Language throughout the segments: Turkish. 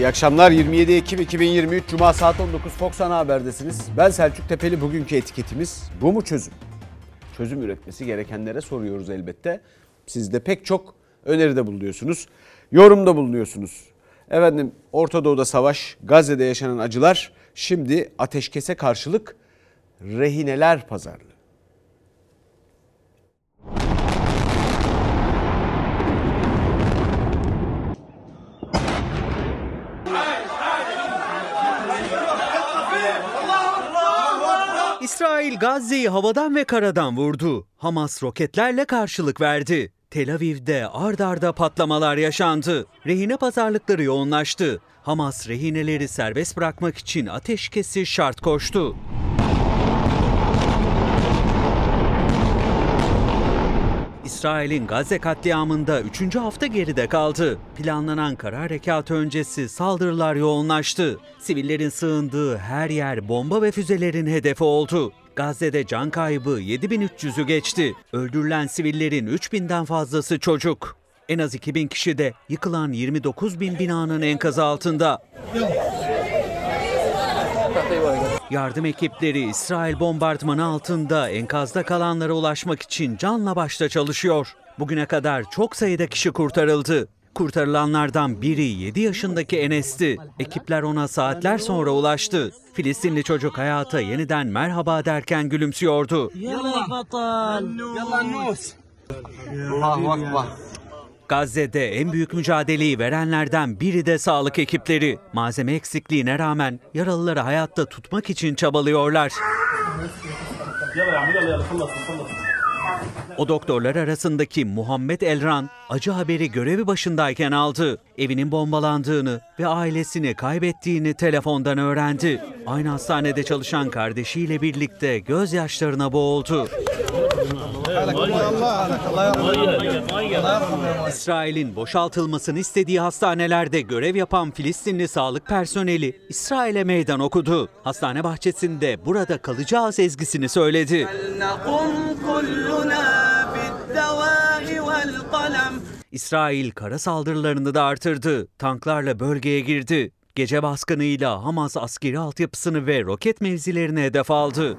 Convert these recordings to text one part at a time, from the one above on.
İyi akşamlar 27 Ekim 2023 Cuma saat 19 Fox Ana Haber'desiniz. Ben Selçuk Tepeli bugünkü etiketimiz bu mu çözüm? Çözüm üretmesi gerekenlere soruyoruz elbette. Siz de pek çok öneride bulunuyorsunuz. Yorumda bulunuyorsunuz. Efendim Orta Doğu'da savaş, Gazze'de yaşanan acılar şimdi ateşkese karşılık rehineler pazarlığı. İsrail Gazze'yi havadan ve karadan vurdu. Hamas roketlerle karşılık verdi. Tel Aviv'de ard arda patlamalar yaşandı. Rehine pazarlıkları yoğunlaştı. Hamas rehineleri serbest bırakmak için ateşkesi şart koştu. İsrail'in Gazze katliamında 3. hafta geride kaldı. Planlanan kara harekatı öncesi saldırılar yoğunlaştı. Sivillerin sığındığı her yer bomba ve füzelerin hedefi oldu. Gazze'de can kaybı 7300'ü geçti. Öldürülen sivillerin 3000'den fazlası çocuk. En az 2000 kişi de yıkılan 29 bin binanın enkazı altında. Yardım ekipleri İsrail bombardımanı altında enkazda kalanlara ulaşmak için canla başla çalışıyor. Bugüne kadar çok sayıda kişi kurtarıldı. Kurtarılanlardan biri 7 yaşındaki Enes'ti. Ekipler ona saatler sonra ulaştı. Filistinli çocuk hayata yeniden merhaba derken gülümsüyordu. Gazze'de en büyük mücadeleyi verenlerden biri de sağlık ekipleri. Malzeme eksikliğine rağmen yaralıları hayatta tutmak için çabalıyorlar. O doktorlar arasındaki Muhammed Elran acı haberi görevi başındayken aldı. Evinin bombalandığını ve ailesini kaybettiğini telefondan öğrendi. Aynı hastanede çalışan kardeşiyle birlikte gözyaşlarına boğuldu. İsrail'in boşaltılmasını istediği hastanelerde görev yapan Filistinli sağlık personeli İsrail'e meydan okudu. Hastane bahçesinde burada kalacağız ezgisini söyledi. İsrail kara saldırılarını da artırdı. Tanklarla bölgeye girdi. Gece baskınıyla Hamas askeri altyapısını ve roket mevzilerini hedef aldı.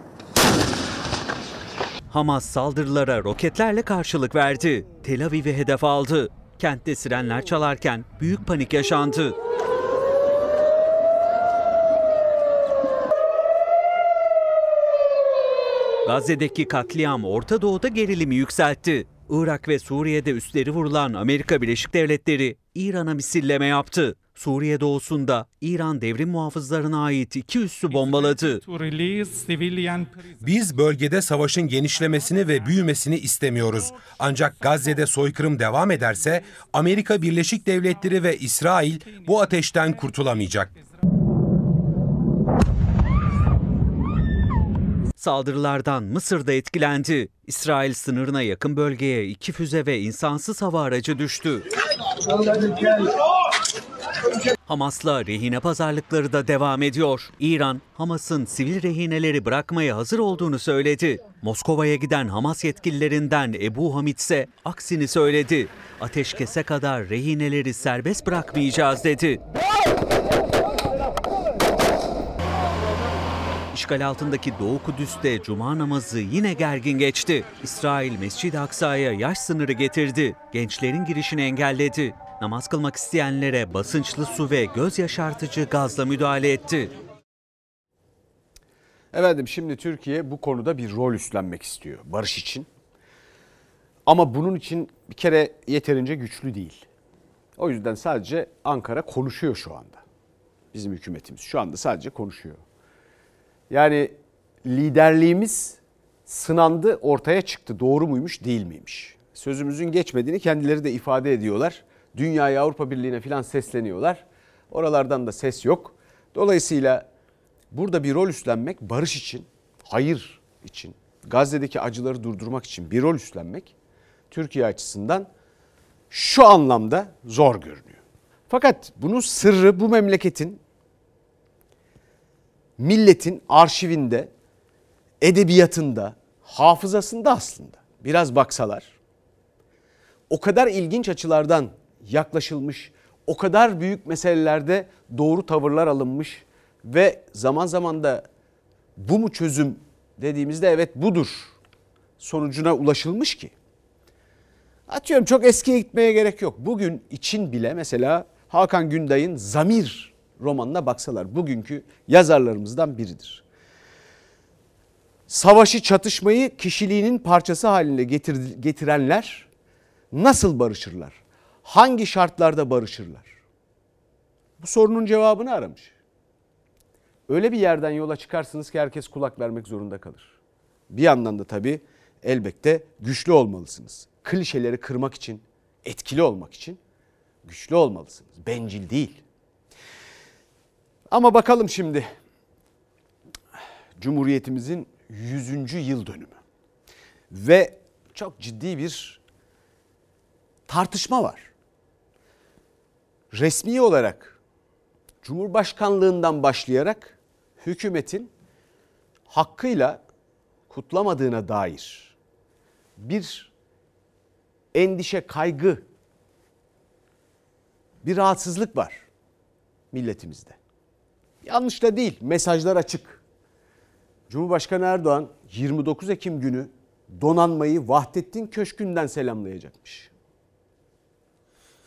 Hamas saldırılara roketlerle karşılık verdi. Tel Aviv'i hedef aldı. Kentte sirenler çalarken büyük panik yaşandı. Gazze'deki katliam Orta Doğu'da gerilimi yükseltti. Irak ve Suriye'de üstleri vurulan Amerika Birleşik Devletleri İran'a misilleme yaptı. Suriye doğusunda İran devrim muhafızlarına ait iki üssü bombaladı. Biz bölgede savaşın genişlemesini ve büyümesini istemiyoruz. Ancak Gazze'de soykırım devam ederse Amerika Birleşik Devletleri ve İsrail bu ateşten kurtulamayacak. Saldırılardan Mısır da etkilendi. İsrail sınırına yakın bölgeye iki füze ve insansız hava aracı düştü. Hamas'la rehine pazarlıkları da devam ediyor. İran, Hamas'ın sivil rehineleri bırakmaya hazır olduğunu söyledi. Moskova'ya giden Hamas yetkililerinden Ebu Hamid ise aksini söyledi. Ateşkese kadar rehineleri serbest bırakmayacağız dedi. İşgal altındaki Doğu Kudüs'te cuma namazı yine gergin geçti. İsrail Mescid-i Aksa'ya yaş sınırı getirdi. Gençlerin girişini engelledi. Namaz kılmak isteyenlere basınçlı su ve göz yaşartıcı gazla müdahale etti. Efendim şimdi Türkiye bu konuda bir rol üstlenmek istiyor barış için. Ama bunun için bir kere yeterince güçlü değil. O yüzden sadece Ankara konuşuyor şu anda. Bizim hükümetimiz şu anda sadece konuşuyor. Yani liderliğimiz sınandı, ortaya çıktı. Doğru muymuş, değil miymiş? Sözümüzün geçmediğini kendileri de ifade ediyorlar. Dünyaya, Avrupa Birliği'ne falan sesleniyorlar. Oralardan da ses yok. Dolayısıyla burada bir rol üstlenmek barış için, hayır için, Gazze'deki acıları durdurmak için bir rol üstlenmek Türkiye açısından şu anlamda zor görünüyor. Fakat bunun sırrı bu memleketin milletin arşivinde, edebiyatında, hafızasında aslında biraz baksalar o kadar ilginç açılardan yaklaşılmış, o kadar büyük meselelerde doğru tavırlar alınmış ve zaman zaman da bu mu çözüm dediğimizde evet budur sonucuna ulaşılmış ki. Atıyorum çok eskiye gitmeye gerek yok. Bugün için bile mesela Hakan Günday'ın Zamir romanına baksalar bugünkü yazarlarımızdan biridir. Savaşı çatışmayı kişiliğinin parçası haline getir, getirenler nasıl barışırlar? Hangi şartlarda barışırlar? Bu sorunun cevabını aramış. Öyle bir yerden yola çıkarsınız ki herkes kulak vermek zorunda kalır. Bir yandan da tabii elbette güçlü olmalısınız. Klişeleri kırmak için, etkili olmak için güçlü olmalısınız. Bencil değil. Ama bakalım şimdi Cumhuriyetimizin 100. yıl dönümü. Ve çok ciddi bir tartışma var. Resmi olarak Cumhurbaşkanlığından başlayarak hükümetin hakkıyla kutlamadığına dair bir endişe, kaygı, bir rahatsızlık var milletimizde. Yanlış da değil, mesajlar açık. Cumhurbaşkanı Erdoğan 29 Ekim günü donanmayı Vahdettin Köşkü'nden selamlayacakmış.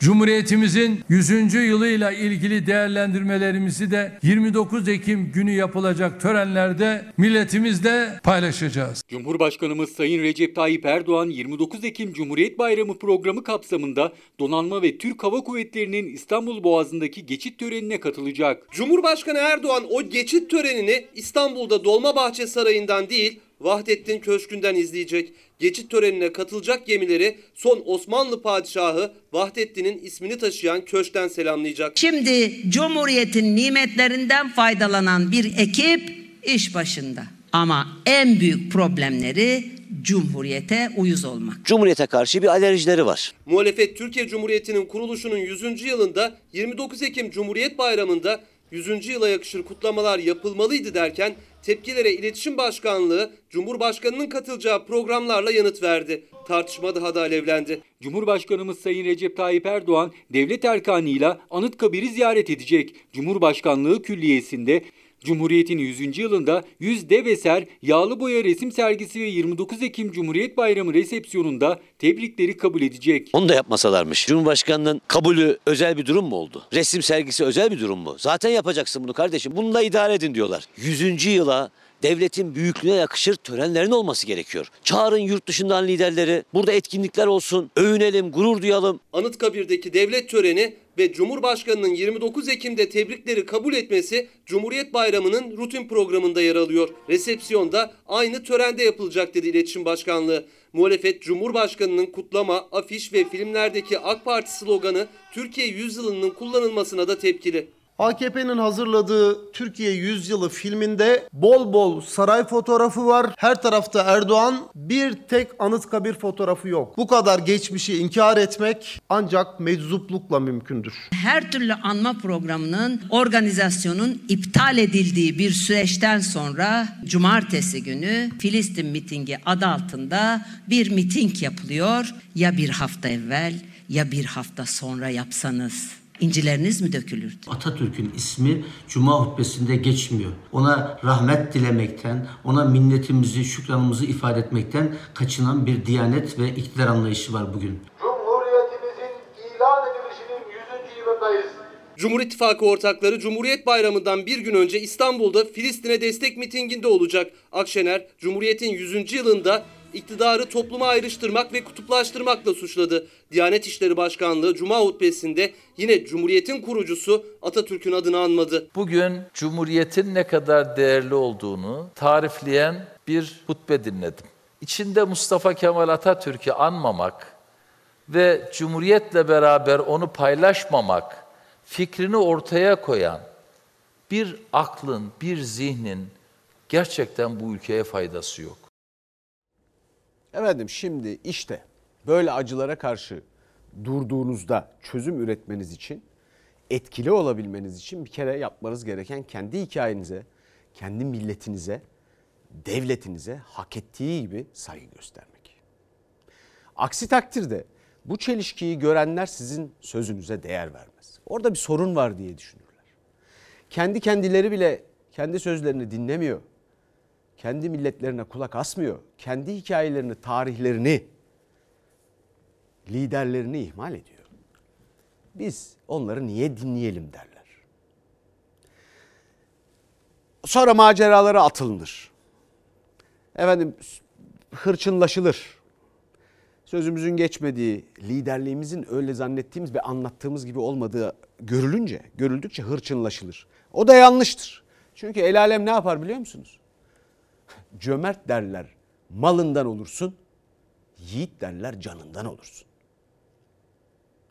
Cumhuriyetimizin 100. yılıyla ilgili değerlendirmelerimizi de 29 Ekim günü yapılacak törenlerde milletimizle paylaşacağız. Cumhurbaşkanımız Sayın Recep Tayyip Erdoğan 29 Ekim Cumhuriyet Bayramı programı kapsamında Donanma ve Türk Hava Kuvvetleri'nin İstanbul Boğazı'ndaki geçit törenine katılacak. Cumhurbaşkanı Erdoğan o geçit törenini İstanbul'da Dolmabahçe Sarayı'ndan değil Vahdettin Köşkü'nden izleyecek. Geçit törenine katılacak gemileri son Osmanlı padişahı Vahdettin'in ismini taşıyan köşkten selamlayacak. Şimdi Cumhuriyet'in nimetlerinden faydalanan bir ekip iş başında. Ama en büyük problemleri Cumhuriyete uyuz olmak. Cumhuriyete karşı bir alerjileri var. Muhalefet Türkiye Cumhuriyeti'nin kuruluşunun 100. yılında 29 Ekim Cumhuriyet Bayramı'nda 100. yıla yakışır kutlamalar yapılmalıydı derken tepkilere İletişim Başkanlığı Cumhurbaşkanının katılacağı programlarla yanıt verdi. Tartışma daha da alevlendi. Cumhurbaşkanımız Sayın Recep Tayyip Erdoğan devlet erkanıyla Anıtkabir'i ziyaret edecek. Cumhurbaşkanlığı Külliyesi'nde Cumhuriyet'in 100. yılında 100 dev eser yağlı boya resim sergisi ve 29 Ekim Cumhuriyet Bayramı resepsiyonunda tebrikleri kabul edecek. Onu da yapmasalarmış. Cumhurbaşkanının kabulü özel bir durum mu oldu? Resim sergisi özel bir durum mu? Zaten yapacaksın bunu kardeşim. Bununla idare edin diyorlar. 100. yıla devletin büyüklüğüne yakışır törenlerin olması gerekiyor. Çağırın yurt dışından liderleri. Burada etkinlikler olsun. Övünelim, gurur duyalım. Anıtkabir'deki devlet töreni ve Cumhurbaşkanının 29 Ekim'de tebrikleri kabul etmesi Cumhuriyet Bayramı'nın rutin programında yer alıyor. Resepsiyonda aynı törende yapılacak dedi İletişim Başkanlığı. Muhalefet Cumhurbaşkanının kutlama, afiş ve filmlerdeki AK Parti sloganı Türkiye yüzyılının kullanılmasına da tepkili. AKP'nin hazırladığı Türkiye Yüzyılı filminde bol bol saray fotoğrafı var. Her tarafta Erdoğan, bir tek Anıtkabir fotoğrafı yok. Bu kadar geçmişi inkar etmek ancak meczuplukla mümkündür. Her türlü anma programının organizasyonun iptal edildiği bir süreçten sonra cumartesi günü Filistin mitingi adı altında bir miting yapılıyor. Ya bir hafta evvel ya bir hafta sonra yapsanız incileriniz mi dökülürdü? Atatürk'ün ismi Cuma hutbesinde geçmiyor. Ona rahmet dilemekten, ona minnetimizi, şükranımızı ifade etmekten kaçınan bir diyanet ve iktidar anlayışı var bugün. Cumhuriyetimizin ilan edilişinin 100. yılındayız. Cumhur İttifakı ortakları Cumhuriyet Bayramı'ndan bir gün önce İstanbul'da Filistin'e destek mitinginde olacak. Akşener, Cumhuriyet'in 100. yılında iktidarı topluma ayrıştırmak ve kutuplaştırmakla suçladı. Diyanet İşleri Başkanlığı Cuma hutbesinde yine Cumhuriyet'in kurucusu Atatürk'ün adını anmadı. Bugün Cumhuriyet'in ne kadar değerli olduğunu tarifleyen bir hutbe dinledim. İçinde Mustafa Kemal Atatürk'ü anmamak ve Cumhuriyet'le beraber onu paylaşmamak fikrini ortaya koyan bir aklın, bir zihnin gerçekten bu ülkeye faydası yok. Efendim şimdi işte böyle acılara karşı durduğunuzda çözüm üretmeniz için, etkili olabilmeniz için bir kere yapmanız gereken kendi hikayenize, kendi milletinize, devletinize hak ettiği gibi saygı göstermek. Aksi takdirde Bu çelişkiyi görenler sizin sözünüze değer vermez. Orada bir sorun var diye düşünürler. Kendi kendileri bile kendi sözlerini dinlemiyor. Kendi milletlerine kulak asmıyor. Kendi hikayelerini, tarihlerini, liderlerini ihmal ediyor. Biz onları niye dinleyelim derler. Sonra maceralara atılınır. Efendim hırçınlaşılır. Sözümüzün geçmediği, liderliğimizin öyle zannettiğimiz ve anlattığımız gibi olmadığı görülünce, görüldükçe hırçınlaşılır. O da yanlıştır. Çünkü el alem ne yapar biliyor musunuz? Cömert derler malından olursun, yiğit derler canından olursun.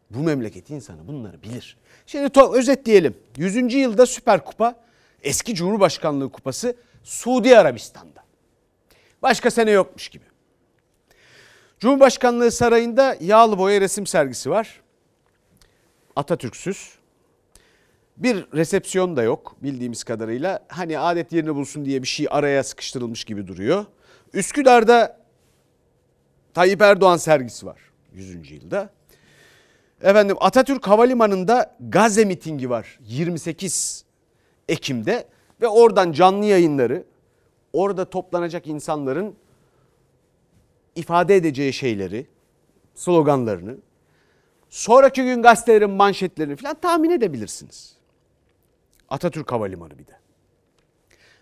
Bu memleket insanı bunları bilir. Şimdi to- özetleyelim. 100. yılda Süper Kupa eski Cumhurbaşkanlığı kupası Suudi Arabistan'da. Başka sene yokmuş gibi. Cumhurbaşkanlığı Sarayı'nda yağlı boya resim sergisi var. Atatürk'süz. Bir resepsiyon da yok bildiğimiz kadarıyla. Hani adet yerini bulsun diye bir şey araya sıkıştırılmış gibi duruyor. Üsküdar'da Tayyip Erdoğan sergisi var 100. yılda. Efendim Atatürk Havalimanı'nda Gazze mitingi var 28 Ekim'de ve oradan canlı yayınları orada toplanacak insanların ifade edeceği şeyleri, sloganlarını, sonraki gün gazetelerin manşetlerini falan tahmin edebilirsiniz. Atatürk Havalimanı bir de.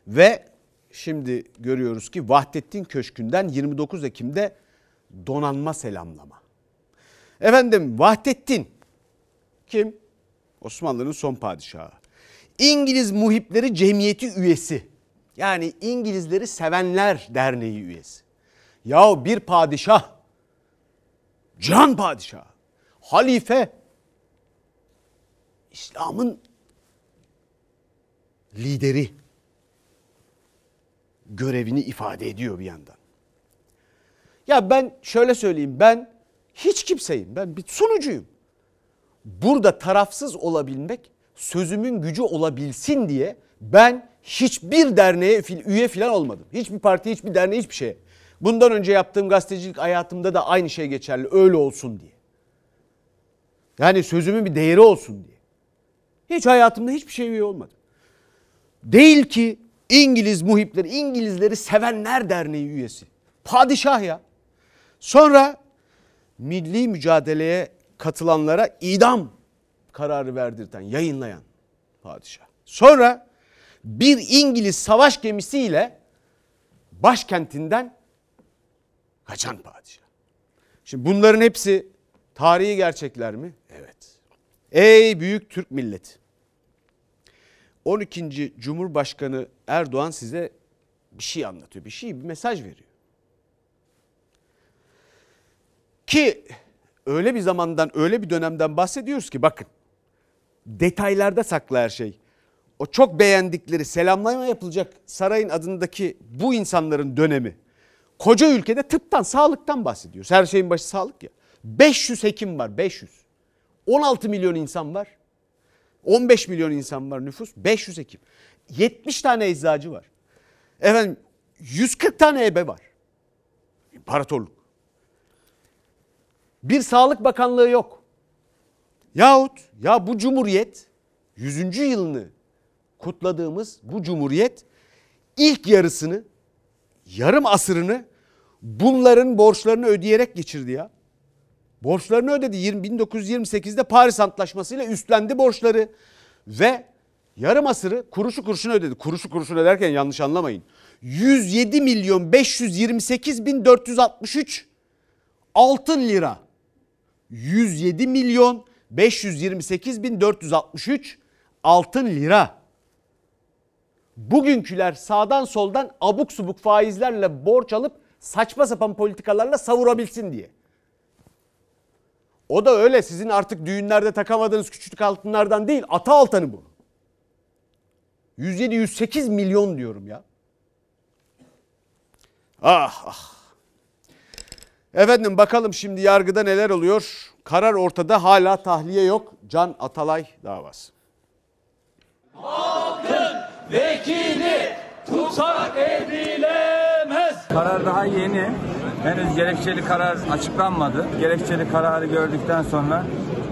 Ve şimdi görüyoruz ki Vahdettin Köşkü'nden 29 Ekim'de donanma selamlama. Efendim Vahdettin kim? Osmanlı'nın son padişahı. İngiliz Muhipleri Cemiyeti üyesi. Yani İngilizleri Sevenler Derneği üyesi. Yahu bir padişah, can padişah, halife, İslam'ın lideri görevini ifade ediyor bir yandan. Ya ben şöyle söyleyeyim ben hiç kimseyim ben bir sunucuyum. Burada tarafsız olabilmek sözümün gücü olabilsin diye ben hiçbir derneğe üye falan olmadım. Hiçbir parti, hiçbir derneğe, hiçbir şeye. Bundan önce yaptığım gazetecilik hayatımda da aynı şey geçerli. Öyle olsun diye. Yani sözümün bir değeri olsun diye. Hiç hayatımda hiçbir şey üye olmadım. Değil ki İngiliz muhipleri, İngilizleri sevenler derneği üyesi. Padişah ya. Sonra milli mücadeleye katılanlara idam kararı verdirten, yayınlayan padişah. Sonra bir İngiliz savaş gemisiyle başkentinden kaçan padişah. Şimdi bunların hepsi tarihi gerçekler mi? Evet. Ey büyük Türk milleti. 12. Cumhurbaşkanı Erdoğan size bir şey anlatıyor. Bir şey, bir mesaj veriyor. Ki öyle bir zamandan, öyle bir dönemden bahsediyoruz ki bakın. Detaylarda saklı her şey. O çok beğendikleri selamlama yapılacak sarayın adındaki bu insanların dönemi. Koca ülkede tıptan, sağlıktan bahsediyoruz. Her şeyin başı sağlık ya. 500 hekim var, 500. 16 milyon insan var. 15 milyon insan var nüfus, 500 hekim. 70 tane eczacı var. Efendim 140 tane ebe var. İmparatorluk. Bir sağlık bakanlığı yok. Yahut ya bu cumhuriyet 100. yılını kutladığımız bu cumhuriyet ilk yarısını yarım asırını bunların borçlarını ödeyerek geçirdi ya. Borçlarını ödedi. 1928'de Paris Antlaşması'yla üstlendi borçları ve yarım asırı kuruşu kuruşuna ödedi. Kuruşu kuruşuna öderken yanlış anlamayın. 107 milyon 528 bin 463 altın lira. 107 milyon 528 bin 463 altın lira. Bugünküler sağdan soldan abuk subuk faizlerle borç alıp saçma sapan politikalarla savurabilsin diye. O da öyle sizin artık düğünlerde takamadığınız küçük altınlardan değil ata altanı bu. 107-108 milyon diyorum ya. Ah ah. Efendim bakalım şimdi yargıda neler oluyor? Karar ortada hala tahliye yok. Can Atalay davası. Halkın vekili tutsak edilemez. Karar daha yeni. Henüz gerekçeli karar açıklanmadı. Gerekçeli kararı gördükten sonra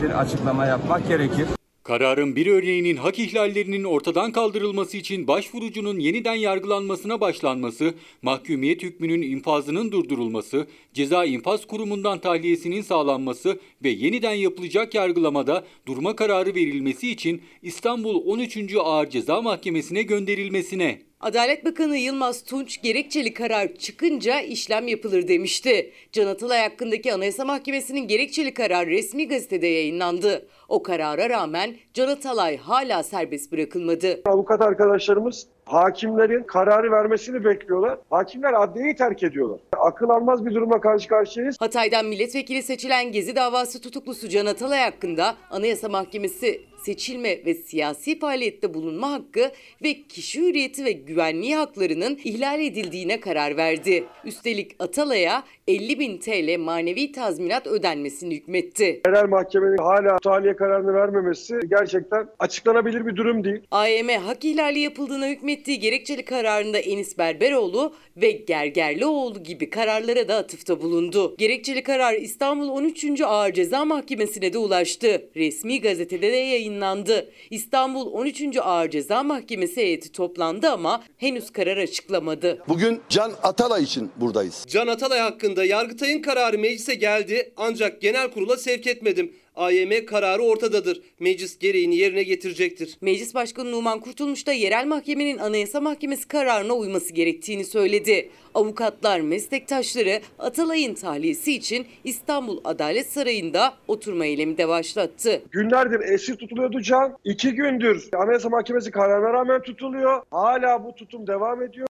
bir açıklama yapmak gerekir. Kararın bir örneğinin hak ihlallerinin ortadan kaldırılması için başvurucunun yeniden yargılanmasına başlanması, mahkumiyet hükmünün infazının durdurulması, ceza infaz kurumundan tahliyesinin sağlanması ve yeniden yapılacak yargılamada durma kararı verilmesi için İstanbul 13. Ağır Ceza Mahkemesi'ne gönderilmesine. Adalet Bakanı Yılmaz Tunç gerekçeli karar çıkınca işlem yapılır demişti. Can Atalay hakkındaki Anayasa Mahkemesi'nin gerekçeli kararı resmi gazetede yayınlandı. O karara rağmen Can Atalay hala serbest bırakılmadı. Avukat arkadaşlarımız hakimlerin kararı vermesini bekliyorlar. Hakimler adliyeyi terk ediyorlar. Akıl almaz bir duruma karşı karşıyayız. Hatay'dan milletvekili seçilen Gezi davası tutuklusu Can Atalay hakkında Anayasa Mahkemesi seçilme ve siyasi faaliyette bulunma hakkı ve kişi hürriyeti ve güvenliği haklarının ihlal edildiğine karar verdi. Üstelik Atalay'a 50 bin TL manevi tazminat ödenmesini hükmetti. Yerel mahkemenin hala tahliye kararını vermemesi gerçekten açıklanabilir bir durum değil. AYM hak ihlali yapıldığına hükmettiği gerekçeli kararında Enis Berberoğlu ve Gergerlioğlu gibi kararlara da atıfta bulundu. Gerekçeli karar İstanbul 13. Ağır Ceza Mahkemesi'ne de ulaştı. Resmi gazetede de yayınlandı. İstanbul 13. Ağır Ceza Mahkemesi heyeti toplandı ama henüz karar açıklamadı. Bugün Can Atalay için buradayız. Can Atalay hakkında Yargıtay'ın kararı meclise geldi ancak genel kurula sevk etmedim. AYM kararı ortadadır. Meclis gereğini yerine getirecektir. Meclis Başkanı Numan Kurtulmuş da yerel mahkemenin Anayasa Mahkemesi kararına uyması gerektiğini söyledi. Avukatlar, meslektaşları Atalay'ın tahliyesi için İstanbul Adalet Sarayı'nda oturma eylemi de başlattı. Günlerdir esir tutuluyordu Can. İki gündür Anayasa Mahkemesi kararına rağmen tutuluyor. Hala bu tutum devam ediyor.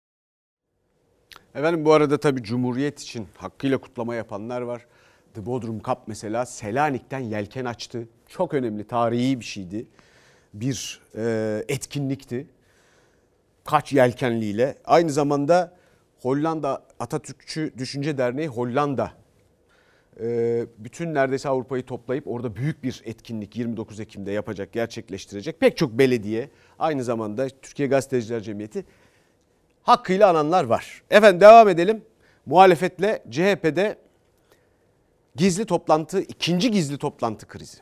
Efendim bu arada tabii Cumhuriyet için hakkıyla kutlama yapanlar var. The Bodrum Cup mesela Selanik'ten yelken açtı. Çok önemli, tarihi bir şeydi. Bir e, etkinlikti. Kaç yelkenliyle. Aynı zamanda Hollanda Atatürkçü Düşünce Derneği Hollanda e, bütün neredeyse Avrupa'yı toplayıp orada büyük bir etkinlik 29 Ekim'de yapacak, gerçekleştirecek. Pek çok belediye aynı zamanda Türkiye Gazeteciler Cemiyeti hakkıyla ananlar var. Efendim devam edelim. Muhalefetle CHP'de gizli toplantı, ikinci gizli toplantı krizi.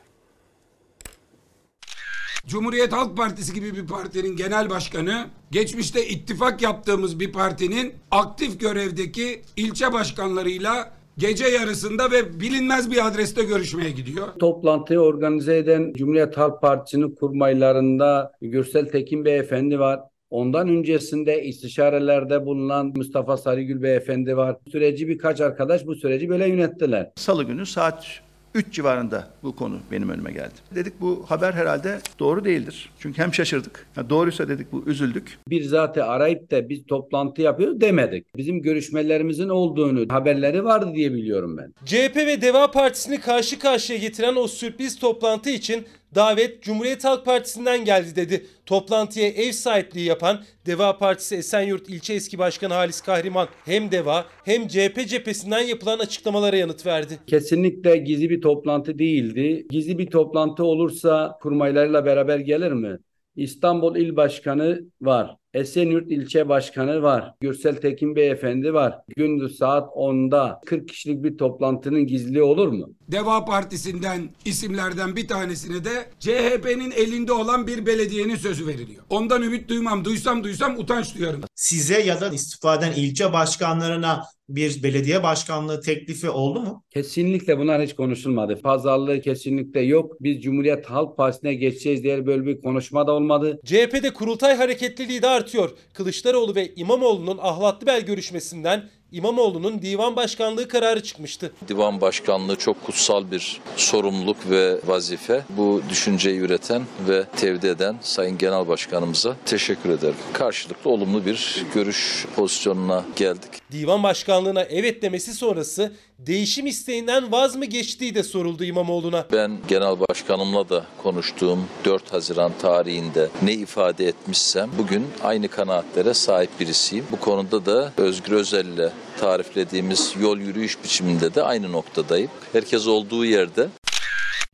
Cumhuriyet Halk Partisi gibi bir partinin genel başkanı, geçmişte ittifak yaptığımız bir partinin aktif görevdeki ilçe başkanlarıyla gece yarısında ve bilinmez bir adreste görüşmeye gidiyor. Toplantıyı organize eden Cumhuriyet Halk Partisi'nin kurmaylarında Gürsel Tekin Beyefendi var. Ondan öncesinde istişarelerde bulunan Mustafa Sarıgül Beyefendi var. Süreci birkaç arkadaş bu süreci böyle yönettiler. Salı günü saat 3 civarında bu konu benim önüme geldi. Dedik bu haber herhalde doğru değildir. Çünkü hem şaşırdık. Ya doğruysa dedik bu üzüldük. Bir zatı arayıp da biz toplantı yapıyoruz demedik. Bizim görüşmelerimizin olduğunu haberleri vardı diye biliyorum ben. CHP ve Deva Partisi'ni karşı karşıya getiren o sürpriz toplantı için davet Cumhuriyet Halk Partisi'nden geldi dedi. Toplantıya ev sahipliği yapan Deva Partisi Esenyurt İlçe Eski Başkanı Halis Kahriman hem Deva hem CHP cephesinden yapılan açıklamalara yanıt verdi. Kesinlikle gizli bir toplantı değildi. Gizli bir toplantı olursa kurmaylarıyla beraber gelir mi? İstanbul İl Başkanı var. Esenyurt İlçe Başkanı var. Gürsel Tekin Beyefendi var. Gündüz saat 10'da 40 kişilik bir toplantının gizli olur mu? Deva Partisi'nden isimlerden bir tanesine de CHP'nin elinde olan bir belediyenin sözü veriliyor. Ondan ümit duymam. Duysam duysam utanç duyarım. Size ya da istifa eden ilçe başkanlarına bir belediye başkanlığı teklifi oldu mu? Kesinlikle bunlar hiç konuşulmadı. Pazarlığı kesinlikle yok. Biz Cumhuriyet Halk Partisi'ne geçeceğiz diye böyle bir konuşma da olmadı. CHP'de kurultay hareketliliği de artıyor. Kılıçdaroğlu ve İmamoğlu'nun Ahlatlıbel görüşmesinden İmamoğlu'nun divan başkanlığı kararı çıkmıştı. Divan başkanlığı çok kutsal bir sorumluluk ve vazife. Bu düşünceyi üreten ve tevdi eden Sayın Genel Başkanımıza teşekkür ederim. Karşılıklı olumlu bir görüş pozisyonuna geldik. Divan başkanlığına evet demesi sonrası değişim isteğinden vaz mı geçtiği de soruldu İmamoğlu'na. Ben genel başkanımla da konuştuğum 4 Haziran tarihinde ne ifade etmişsem bugün aynı kanaatlere sahip birisiyim. Bu konuda da Özgür Özel'le tariflediğimiz yol yürüyüş biçiminde de aynı noktadayım. Herkes olduğu yerde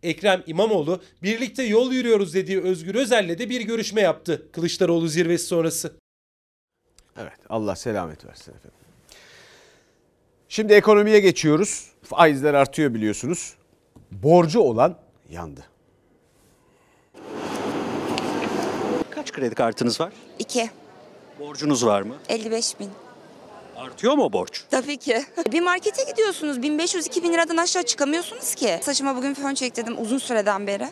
Ekrem İmamoğlu birlikte yol yürüyoruz dediği Özgür Özel'le de bir görüşme yaptı Kılıçdaroğlu zirvesi sonrası. Evet Allah selamet versin efendim. Şimdi ekonomiye geçiyoruz. Faizler artıyor biliyorsunuz. Borcu olan yandı. Kaç kredi kartınız var? İki. Borcunuz var mı? 55 bin. Artıyor mu borç? Tabii ki. Bir markete gidiyorsunuz 1500-2000 liradan aşağı çıkamıyorsunuz ki. Saçıma bugün fön çektirdim uzun süreden beri.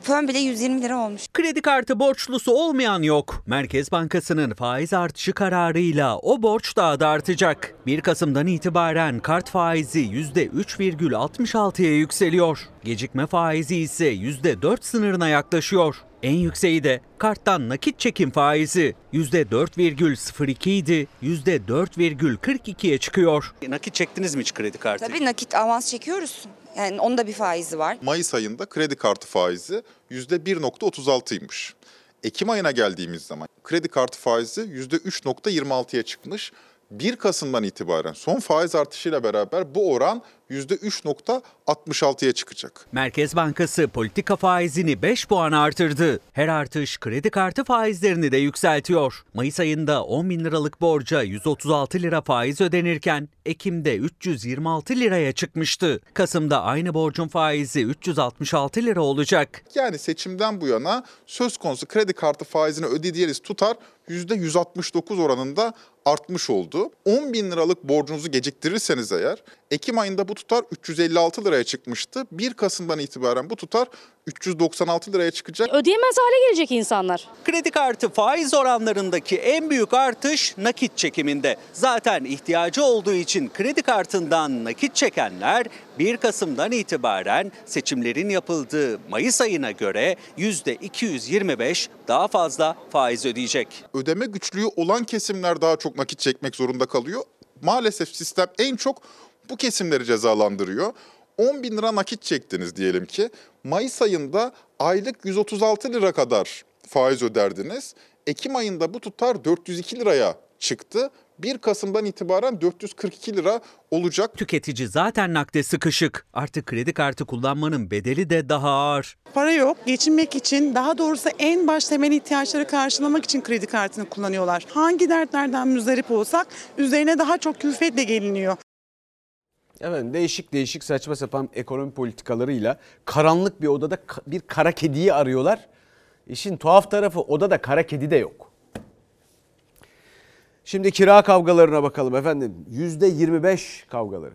Fön bile 120 lira olmuş. Kredi kartı borçlusu olmayan yok. Merkez Bankası'nın faiz artışı kararıyla o borç daha da artacak. 1 Kasım'dan itibaren kart faizi %3,66'ya yükseliyor. Gecikme faizi ise %4 sınırına yaklaşıyor. En yükseği de karttan nakit çekim faizi %4,02 idi, %4,42'ye çıkıyor. Nakit çektiniz mi hiç kredi kartı? Tabii nakit avans çekiyoruz. Yani onun da bir faizi var. Mayıs ayında kredi kartı faizi %1.36'ymış. Ekim ayına geldiğimiz zaman kredi kartı faizi %3.26'ya çıkmış. 1 Kasım'dan itibaren son faiz artışıyla beraber bu oran %3.66'ya çıkacak. Merkez Bankası politika faizini 5 puan artırdı. Her artış kredi kartı faizlerini de yükseltiyor. Mayıs ayında 10 bin liralık borca 136 lira faiz ödenirken Ekim'de 326 liraya çıkmıştı. Kasım'da aynı borcun faizi 366 lira olacak. Yani seçimden bu yana söz konusu kredi kartı faizini ödediğiniz tutar %169 oranında artmış oldu. 10 bin liralık borcunuzu geciktirirseniz eğer Ekim ayında bu tutar 356 liraya çıkmıştı. 1 Kasım'dan itibaren bu tutar 396 liraya çıkacak. Ödeyemez hale gelecek insanlar. Kredi kartı faiz oranlarındaki en büyük artış nakit çekiminde. Zaten ihtiyacı olduğu için kredi kartından nakit çekenler 1 Kasım'dan itibaren seçimlerin yapıldığı Mayıs ayına göre %225 daha fazla faiz ödeyecek. Ödeme güçlüğü olan kesimler daha çok nakit çekmek zorunda kalıyor. Maalesef sistem en çok bu kesimleri cezalandırıyor. 10 bin lira nakit çektiniz diyelim ki. Mayıs ayında aylık 136 lira kadar faiz öderdiniz. Ekim ayında bu tutar 402 liraya çıktı. 1 Kasım'dan itibaren 442 lira olacak. Tüketici zaten nakde sıkışık. Artık kredi kartı kullanmanın bedeli de daha ağır. Para yok. Geçinmek için daha doğrusu en baş temel ihtiyaçları karşılamak için kredi kartını kullanıyorlar. Hangi dertlerden müzdarip olsak üzerine daha çok külfetle geliniyor. Evet değişik değişik saçma sapan ekonomi politikalarıyla karanlık bir odada bir kara kediyi arıyorlar. İşin tuhaf tarafı odada kara kedi de yok. Şimdi kira kavgalarına bakalım efendim. Yüzde 25 kavgaları.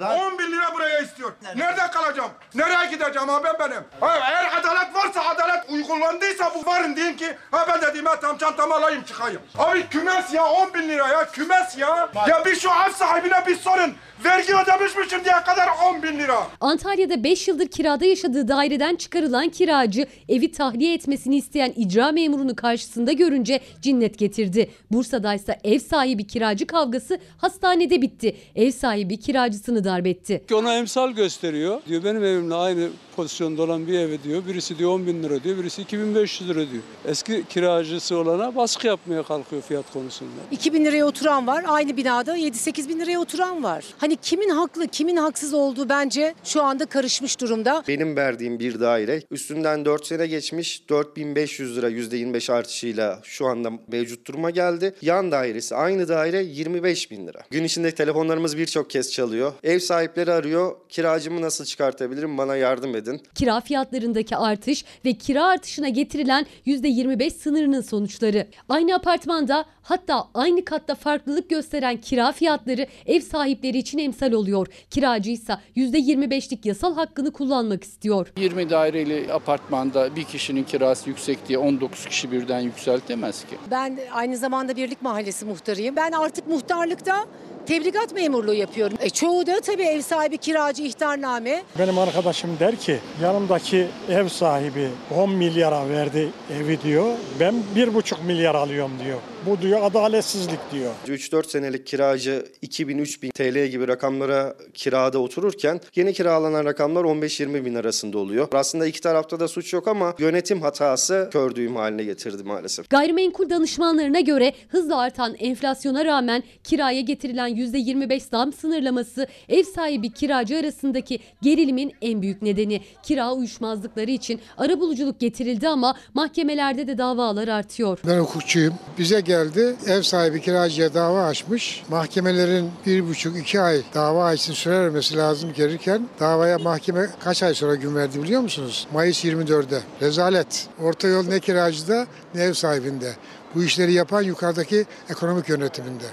10 bin lira buraya istiyor. Nerede kalacağım? Nereye gideceğim ha ben benim? Ha, eğer adalet varsa adalet uygulandıysa bu varın deyin ki ha ben dediğime tam çantamı alayım çıkayım. Abi kümes ya 10 bin lira ya kümes ya. Ya bir şu ev sahibine bir sorun. Vergi ödemiş mi şimdiye kadar 10 bin lira? Antalya'da 5 yıldır kirada yaşadığı daireden çıkarılan kiracı evi tahliye etmesini isteyen icra memurunu karşısında görünce cinnet getirdi. Bursa'da ise ev sahibi kiracı kavgası hastanede bitti. Ev sahibi kiracısını darp etti. Ona emsal gösteriyor. Diyor benim evimle aynı pozisyonda olan bir eve diyor. Birisi diyor 10 bin lira diyor. Birisi 2500 lira diyor. Eski kiracısı olana baskı yapmaya kalkıyor fiyat konusunda. 2000 liraya oturan var. Aynı binada 7-8 bin liraya oturan var. Hani kimin haklı kimin haksız olduğu bence şu anda karışmış durumda. Benim verdiğim bir daire üstünden 4 sene geçmiş 4500 lira %25 artışıyla şu anda mevcut duruma geldi. Yan dairesi aynı daire 25 bin lira. Gün içinde telefonlarımız birçok kez çalıyor. Ev sahipleri arıyor. Kiracımı nasıl çıkartabilirim bana yardım edin. Kira fiyatlarındaki artış ve kira artışına getirilen %25 sınırının sonuçları. Aynı apartmanda hatta aynı katta farklılık gösteren kira fiyatları ev sahipleri için emsal oluyor. Kiracı ise %25'lik yasal hakkını kullanmak istiyor. 20 daireli apartmanda bir kişinin kirası yüksek diye 19 kişi birden yükseltemez ki. Ben aynı zamanda Birlik Mahallesi muhtarıyım. Ben artık muhtarlıkta tebligat memurluğu yapıyorum. E, çoğu da tabii ev sahibi kiracı ihtarname. Benim arkadaşım der ki yanımdaki ev sahibi 10 milyara verdi evi diyor. Ben 1,5 milyar alıyorum diyor. Bu diyor adaletsizlik diyor. 3-4 senelik kiracı 2000-3000 TL gibi rakamlara kirada otururken yeni kiralanan rakamlar 15-20 bin arasında oluyor. Aslında iki tarafta da suç yok ama yönetim hatası kördüğüm haline getirdi maalesef. Gayrimenkul danışmanlarına göre hızla artan enflasyona rağmen kiraya getirilen %25 zam sınırlaması ev sahibi kiracı arasındaki gerilimin en büyük nedeni. Kira uyuşmazlıkları için arabuluculuk getirildi ama mahkemelerde de davalar artıyor. Ben hukukçuyum. Bize geldi. Ev sahibi kiracıya dava açmış. Mahkemelerin bir buçuk iki ay dava açsın süre vermesi lazım gelirken davaya mahkeme kaç ay sonra gün verdi biliyor musunuz? Mayıs 24'de. Rezalet. Orta yol ne kiracıda ne ev sahibinde. Bu işleri yapan yukarıdaki ekonomik yönetiminde.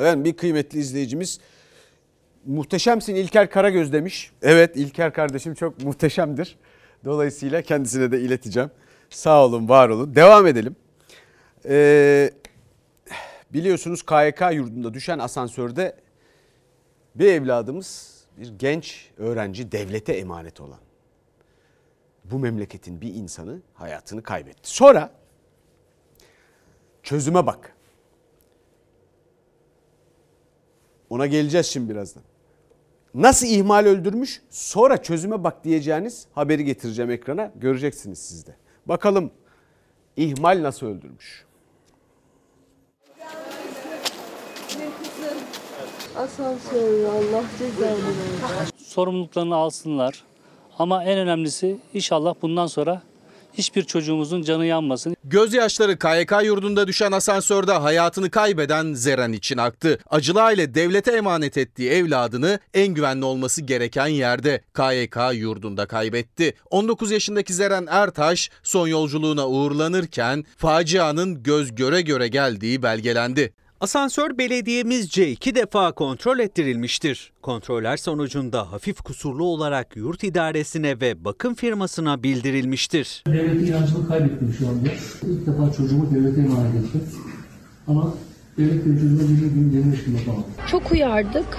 Evet bir kıymetli izleyicimiz muhteşemsin İlker Karagöz demiş. Evet İlker kardeşim çok muhteşemdir. Dolayısıyla kendisine de ileteceğim. Sağ olun, var olun. Devam edelim. Ee, biliyorsunuz KYK yurdunda düşen asansörde bir evladımız, bir genç öğrenci devlete emanet olan bu memleketin bir insanı hayatını kaybetti. Sonra çözüme bak. Ona geleceğiz şimdi birazdan. Nasıl ihmal öldürmüş? Sonra çözüme bak diyeceğiniz haberi getireceğim ekrana. Göreceksiniz siz de. Bakalım ihmal nasıl öldürmüş? Asansör Allah cezanı sorumluluklarını alsınlar. Ama en önemlisi inşallah bundan sonra hiçbir çocuğumuzun canı yanmasın. Gözyaşları KYK yurdunda düşen asansörde hayatını kaybeden Zeren için aktı. Acılı aile devlete emanet ettiği evladını en güvenli olması gereken yerde KYK yurdunda kaybetti. 19 yaşındaki Zeren Ertaş son yolculuğuna uğurlanırken facianın göz göre göre geldiği belgelendi. Asansör belediyemizce iki defa kontrol ettirilmiştir. Kontroller sonucunda hafif kusurlu olarak yurt idaresine ve bakım firmasına bildirilmiştir. Devletin inancını kaybettim şu anda. İlk defa çocuğumu devlete emanet ettim. Ama devlet benim çocuğuma bir gün gelmiş gibi yapamadı. Çok uyardık.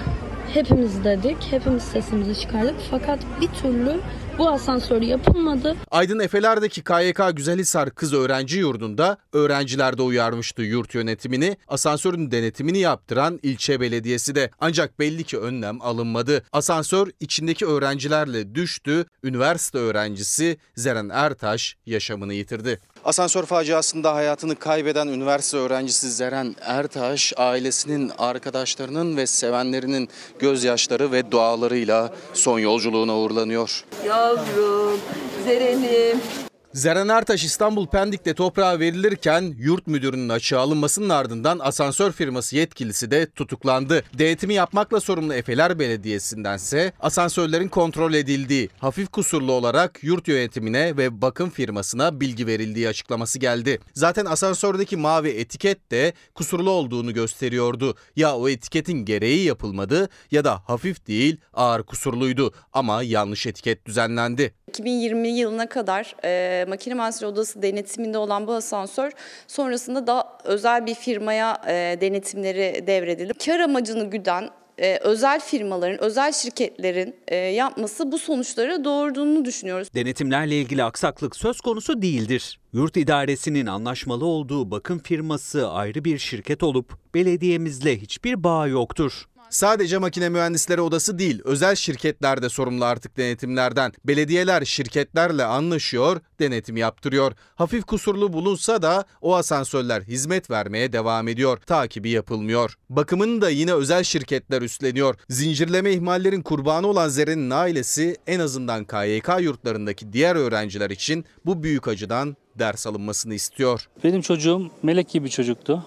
Hepimiz dedik. Hepimiz sesimizi çıkardık. Fakat bir türlü bu asansör yapılmadı. Aydın Efeler'deki KYK Güzelhisar Kız Öğrenci Yurdu'nda öğrenciler de uyarmıştı yurt yönetimini. Asansörün denetimini yaptıran ilçe belediyesi de ancak belli ki önlem alınmadı. Asansör içindeki öğrencilerle düştü. Üniversite öğrencisi Zeren Ertaş yaşamını yitirdi. Asansör faciasında hayatını kaybeden üniversite öğrencisi Zeren Ertaş, ailesinin, arkadaşlarının ve sevenlerinin gözyaşları ve dualarıyla son yolculuğuna uğurlanıyor. Yavrum, Zeren'im. Zeren Ertaş İstanbul Pendik'te toprağa verilirken yurt müdürünün açığa alınmasının ardından asansör firması yetkilisi de tutuklandı. Denetimi yapmakla sorumlu Efeler Belediyesi'ndense asansörlerin kontrol edildiği, hafif kusurlu olarak yurt yönetimine ve bakım firmasına bilgi verildiği açıklaması geldi. Zaten asansördeki mavi etiket de kusurlu olduğunu gösteriyordu. Ya o etiketin gereği yapılmadı ya da hafif değil ağır kusurluydu ama yanlış etiket düzenlendi. 2020 yılına kadar e, makine mühendisleri odası denetiminde olan bu asansör sonrasında da özel bir firmaya e, denetimleri devredildi. Kar amacını güden e, özel firmaların, özel şirketlerin e, yapması bu sonuçları doğurduğunu düşünüyoruz. Denetimlerle ilgili aksaklık söz konusu değildir. Yurt idaresinin anlaşmalı olduğu bakım firması ayrı bir şirket olup belediyemizle hiçbir bağ yoktur. Sadece makine mühendisleri odası değil, özel şirketler de sorumlu artık denetimlerden. Belediyeler şirketlerle anlaşıyor, denetim yaptırıyor. Hafif kusurlu bulunsa da o asansörler hizmet vermeye devam ediyor. Takibi yapılmıyor. Bakımını da yine özel şirketler üstleniyor. Zincirleme ihmallerin kurbanı olan Zeren'in ailesi en azından KYK yurtlarındaki diğer öğrenciler için bu büyük acıdan ders alınmasını istiyor. Benim çocuğum melek gibi çocuktu.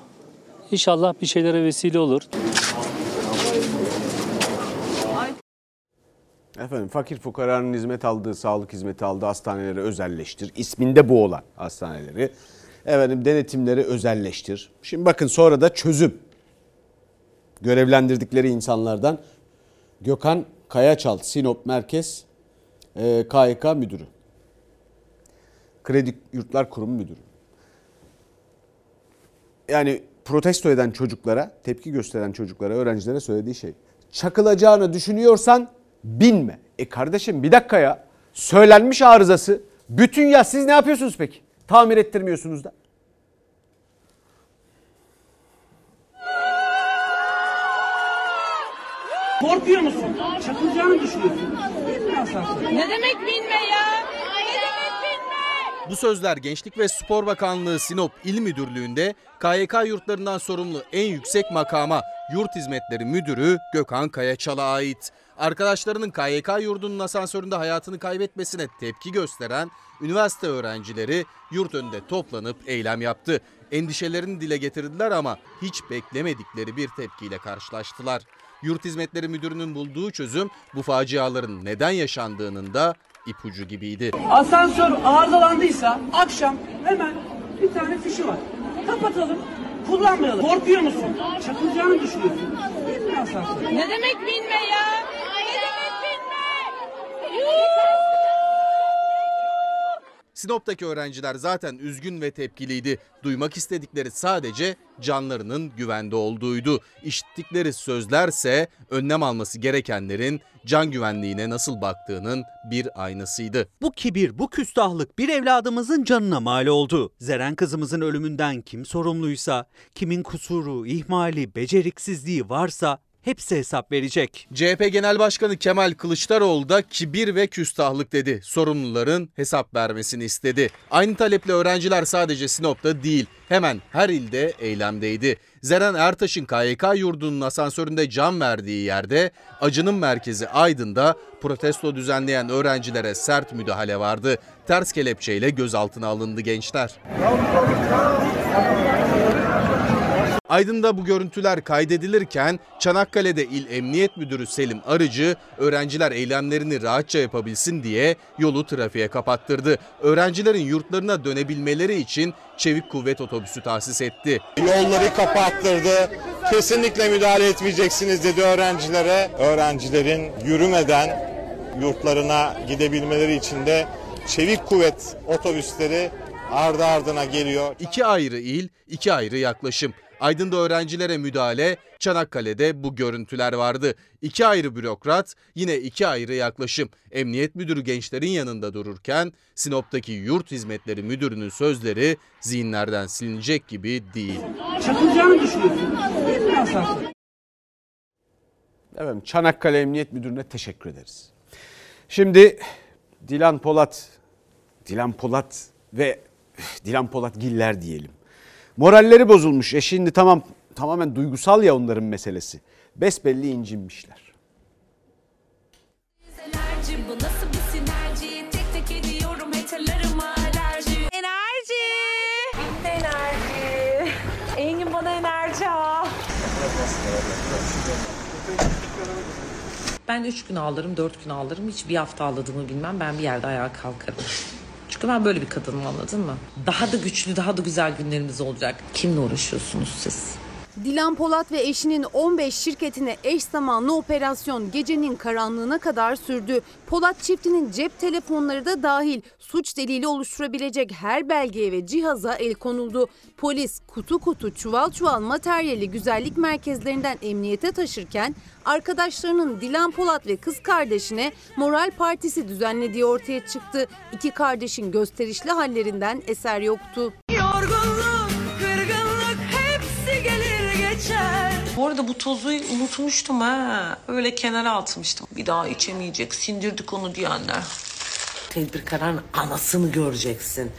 İnşallah bir şeylere vesile olur. Efendim fakir fukaranın hizmet aldığı, sağlık hizmeti aldığı hastaneleri özelleştir. İsminde bu olan hastaneleri. Efendim denetimleri özelleştir. Şimdi bakın sonra da çözüm. Görevlendirdikleri insanlardan Gökhan Kayaçal, Sinop Merkez e, KYK Müdürü. Kredi Yurtlar Kurumu Müdürü. Yani protesto eden çocuklara, tepki gösteren çocuklara, öğrencilere söylediği şey. Çakılacağını düşünüyorsan binme. E kardeşim bir dakika ya. Söylenmiş arızası. Bütün ya siz ne yapıyorsunuz peki? Tamir ettirmiyorsunuz da. Korkuyor musun? Çakılacağını düşünüyorsun. Ne demek binme ya? Ne demek binme? Bu sözler Gençlik ve Spor Bakanlığı Sinop İl Müdürlüğü'nde KYK yurtlarından sorumlu en yüksek makama Yurt Hizmetleri Müdürü Gökhan Kayaçal'a ait. Arkadaşlarının KYK yurdunun asansöründe hayatını kaybetmesine tepki gösteren üniversite öğrencileri yurt önünde toplanıp eylem yaptı. Endişelerini dile getirdiler ama hiç beklemedikleri bir tepkiyle karşılaştılar. Yurt Hizmetleri Müdürü'nün bulduğu çözüm bu faciaların neden yaşandığının da ipucu gibiydi. Asansör arızalandıysa akşam hemen bir tane fişi var. Kapatalım. Kullanmayalım. Korkuyor musun? Çakılacağını düşünüyorsun. Binme asansör. Ne demek binme ya? Sinop'taki öğrenciler zaten üzgün ve tepkiliydi. Duymak istedikleri sadece canlarının güvende olduğuydu. İşittikleri sözlerse önlem alması gerekenlerin can güvenliğine nasıl baktığının bir aynasıydı. Bu kibir, bu küstahlık bir evladımızın canına mal oldu. Zeren kızımızın ölümünden kim sorumluysa, kimin kusuru, ihmali, beceriksizliği varsa hepsi hesap verecek. CHP Genel Başkanı Kemal Kılıçdaroğlu da kibir ve küstahlık dedi. Sorumluların hesap vermesini istedi. Aynı taleple öğrenciler sadece Sinop'ta değil, hemen her ilde eylemdeydi. Zeren Ertaş'ın KYK yurdunun asansöründe can verdiği yerde, acının merkezi Aydın'da protesto düzenleyen öğrencilere sert müdahale vardı. Ters kelepçeyle gözaltına alındı gençler. Aydın'da bu görüntüler kaydedilirken Çanakkale'de İl Emniyet Müdürü Selim Arıcı öğrenciler eylemlerini rahatça yapabilsin diye yolu trafiğe kapattırdı. Öğrencilerin yurtlarına dönebilmeleri için çevik kuvvet otobüsü tahsis etti. Yolları kapattırdı. Kesinlikle müdahale etmeyeceksiniz dedi öğrencilere. Öğrencilerin yürümeden yurtlarına gidebilmeleri için de çevik kuvvet otobüsleri ardı ardına geliyor. İki ayrı il, iki ayrı yaklaşım. Aydın'da öğrencilere müdahale, Çanakkale'de bu görüntüler vardı. İki ayrı bürokrat, yine iki ayrı yaklaşım. Emniyet müdürü gençlerin yanında dururken Sinop'taki yurt hizmetleri müdürünün sözleri zihinlerden silinecek gibi değil. Çakılacağını düşünüyorsun. Binme asansör. Evet, Çanakkale Emniyet Müdürü'ne teşekkür ederiz. Şimdi Dilan Polat, Dilan Polat ve Dilan Polat Giller diyelim. Moralleri bozulmuş. E şimdi tamam tamamen duygusal ya onların meselesi. Besbelli incinmişler. Bu nasıl bir sinerji? Tek tek ediyorum haterlarıma alerji. Enerji. Enerji. Engin bana enerji al. Ben 3 gün ağlarım, 4 gün ağlarım. Hiç bir hafta ağladığımı bilmem. Ben bir yerde ayağa kalkarım. Çünkü ben böyle bir kadınım anladın mı? Daha da güçlü, daha da güzel günlerimiz olacak. Kimle uğraşıyorsunuz siz? Dilan Polat ve eşinin 15 şirketine eş zamanlı operasyon gecenin karanlığına kadar sürdü. Polat çiftinin cep telefonları da dahil suç delili oluşturabilecek her belgeye ve cihaza el konuldu. Polis kutu kutu çuval çuval materyali güzellik merkezlerinden emniyete taşırken arkadaşlarının Dilan Polat ve kız kardeşine moral partisi düzenlediği ortaya çıktı. İki kardeşin gösterişli hallerinden eser yoktu. Yorgunluk, Bu arada bu tozu unutmuştum ha. Öyle kenara atmıştım. Bir daha içemeyecek, sindirdik onu diyenler. Tedbir kararın anasını göreceksin.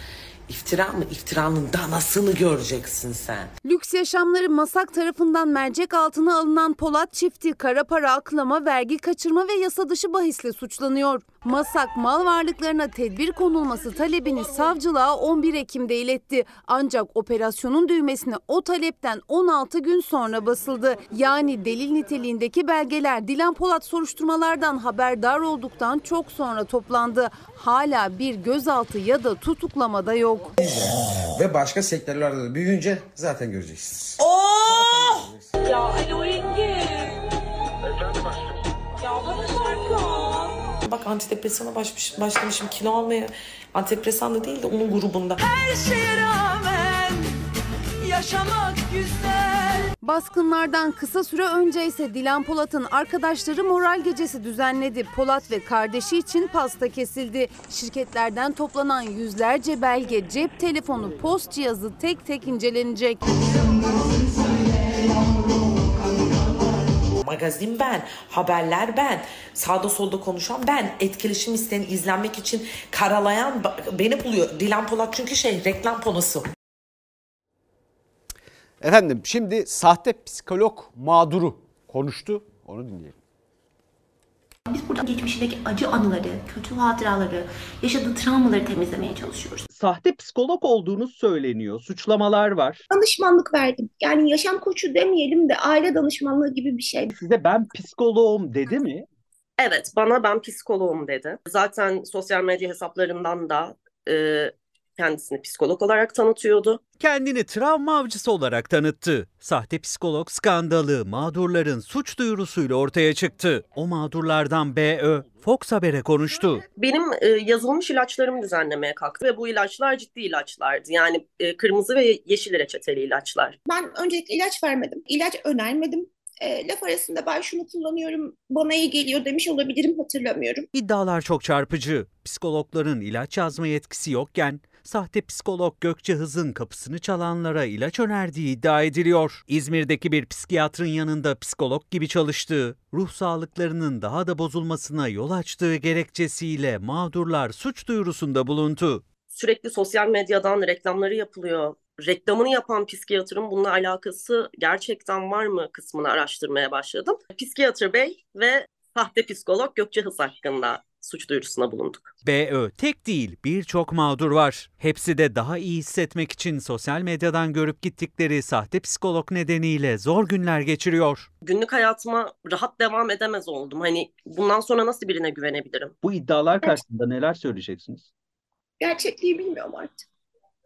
İftira mı? İftiranın danasını göreceksin sen. Lüks yaşamları Masak tarafından mercek altına alınan Polat çifti kara para aklama, vergi kaçırma ve yasa dışı bahisle suçlanıyor. Masak mal varlıklarına tedbir konulması talebini savcılığa 11 Ekim'de iletti. Ancak operasyonun düğmesine o talepten 16 gün sonra basıldı. Yani delil niteliğindeki belgeler Dilan Polat soruşturmalardan haberdar olduktan çok sonra toplandı. Hala bir gözaltı ya da tutuklamada yok. Ve başka sektörlerde de büyüyünce zaten göreceksiniz. Oh! Ya alo Engin. Ya bana şarkı Bak antidepresana başmış, başlamışım kilo almaya. Antidepresan da değil de onun grubunda. Her şeye rağmen yaşamak güzel. Baskınlardan kısa süre önce ise Dilan Polat'ın arkadaşları moral gecesi düzenledi. Polat ve kardeşi için pasta kesildi. Şirketlerden toplanan yüzlerce belge, cep telefonu, post cihazı tek tek incelenecek. Magazin ben, haberler ben, sağda solda konuşan ben, etkileşim isteyen, izlenmek için karalayan beni buluyor. Dilan Polat çünkü şey reklam panosu. Efendim şimdi sahte psikolog mağduru konuştu. Onu dinleyelim. Biz burada geçmişindeki acı anıları, kötü hatıraları, yaşadığı travmaları temizlemeye çalışıyoruz. Sahte psikolog olduğunuz söyleniyor. Suçlamalar var. Danışmanlık verdim. Yani yaşam koçu demeyelim de aile danışmanlığı gibi bir şey. Size ben psikoloğum dedi mi? Evet, bana ben psikoloğum dedi. Zaten sosyal medya hesaplarından da e, kendisini psikolog olarak tanıtıyordu. Kendini travma avcısı olarak tanıttı. Sahte psikolog skandalı mağdurların suç duyurusuyla ortaya çıktı. O mağdurlardan BÖ Fox Haber'e konuştu. Benim e, yazılmış ilaçlarımı düzenlemeye kalktı ve bu ilaçlar ciddi ilaçlardı. Yani e, kırmızı ve yeşil reçeteli ilaçlar. Ben öncelikle ilaç vermedim. İlaç önermedim. E, laf arasında ben şunu kullanıyorum, bana iyi geliyor demiş olabilirim hatırlamıyorum. İddialar çok çarpıcı. Psikologların ilaç yazma yetkisi yokken sahte psikolog Gökçe Hız'ın kapısını çalanlara ilaç önerdiği iddia ediliyor. İzmir'deki bir psikiyatrın yanında psikolog gibi çalıştığı, ruh sağlıklarının daha da bozulmasına yol açtığı gerekçesiyle mağdurlar suç duyurusunda bulundu. Sürekli sosyal medyadan reklamları yapılıyor. Reklamını yapan psikiyatrın bununla alakası gerçekten var mı kısmını araştırmaya başladım. Psikiyatr Bey ve sahte psikolog Gökçe Hız hakkında suç duyurusuna bulunduk. BÖ tek değil birçok mağdur var. Hepsi de daha iyi hissetmek için sosyal medyadan görüp gittikleri sahte psikolog nedeniyle zor günler geçiriyor. Günlük hayatıma rahat devam edemez oldum. Hani bundan sonra nasıl birine güvenebilirim? Bu iddialar karşısında neler söyleyeceksiniz? Gerçekliği bilmiyorum artık.